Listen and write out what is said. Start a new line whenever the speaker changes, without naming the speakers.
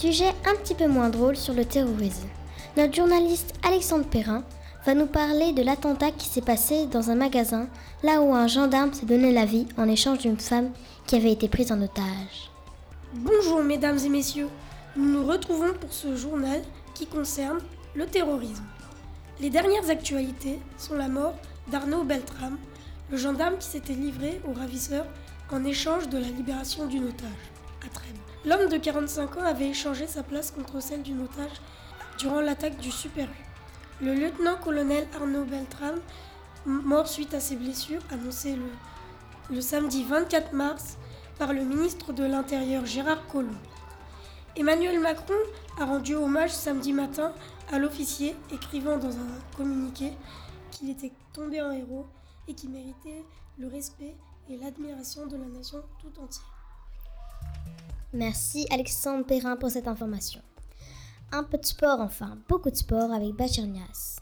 Sujet un petit peu moins drôle sur le terrorisme. Notre journaliste Alexandre Perrin va nous parler de l'attentat qui s'est passé dans un magasin, là où un gendarme s'est donné la vie en échange d'une femme qui avait été prise en otage.
Bonjour mesdames et messieurs, nous nous retrouvons pour ce journal qui concerne le terrorisme. Les dernières actualités sont la mort d'Arnaud Beltrame, le gendarme qui s'était livré aux ravisseurs en échange de la libération d'une otage à Trèbes. L'homme de 45 ans avait échangé sa place contre celle d'une otage durant l'attaque du Super U. Le lieutenant-colonel Arnaud Beltrame, mort suite à ses blessures, annoncé le, samedi 24 mars par le ministre de l'Intérieur Gérard Collomb. Emmanuel Macron a rendu hommage samedi matin à l'officier, écrivant dans un communiqué qu'il était tombé en héros et qu'il méritait le respect et l'admiration de la nation tout entière.
Merci Alexandre Perrin pour cette information. Un peu de sport enfin, beaucoup de sport avec Bachir Nias.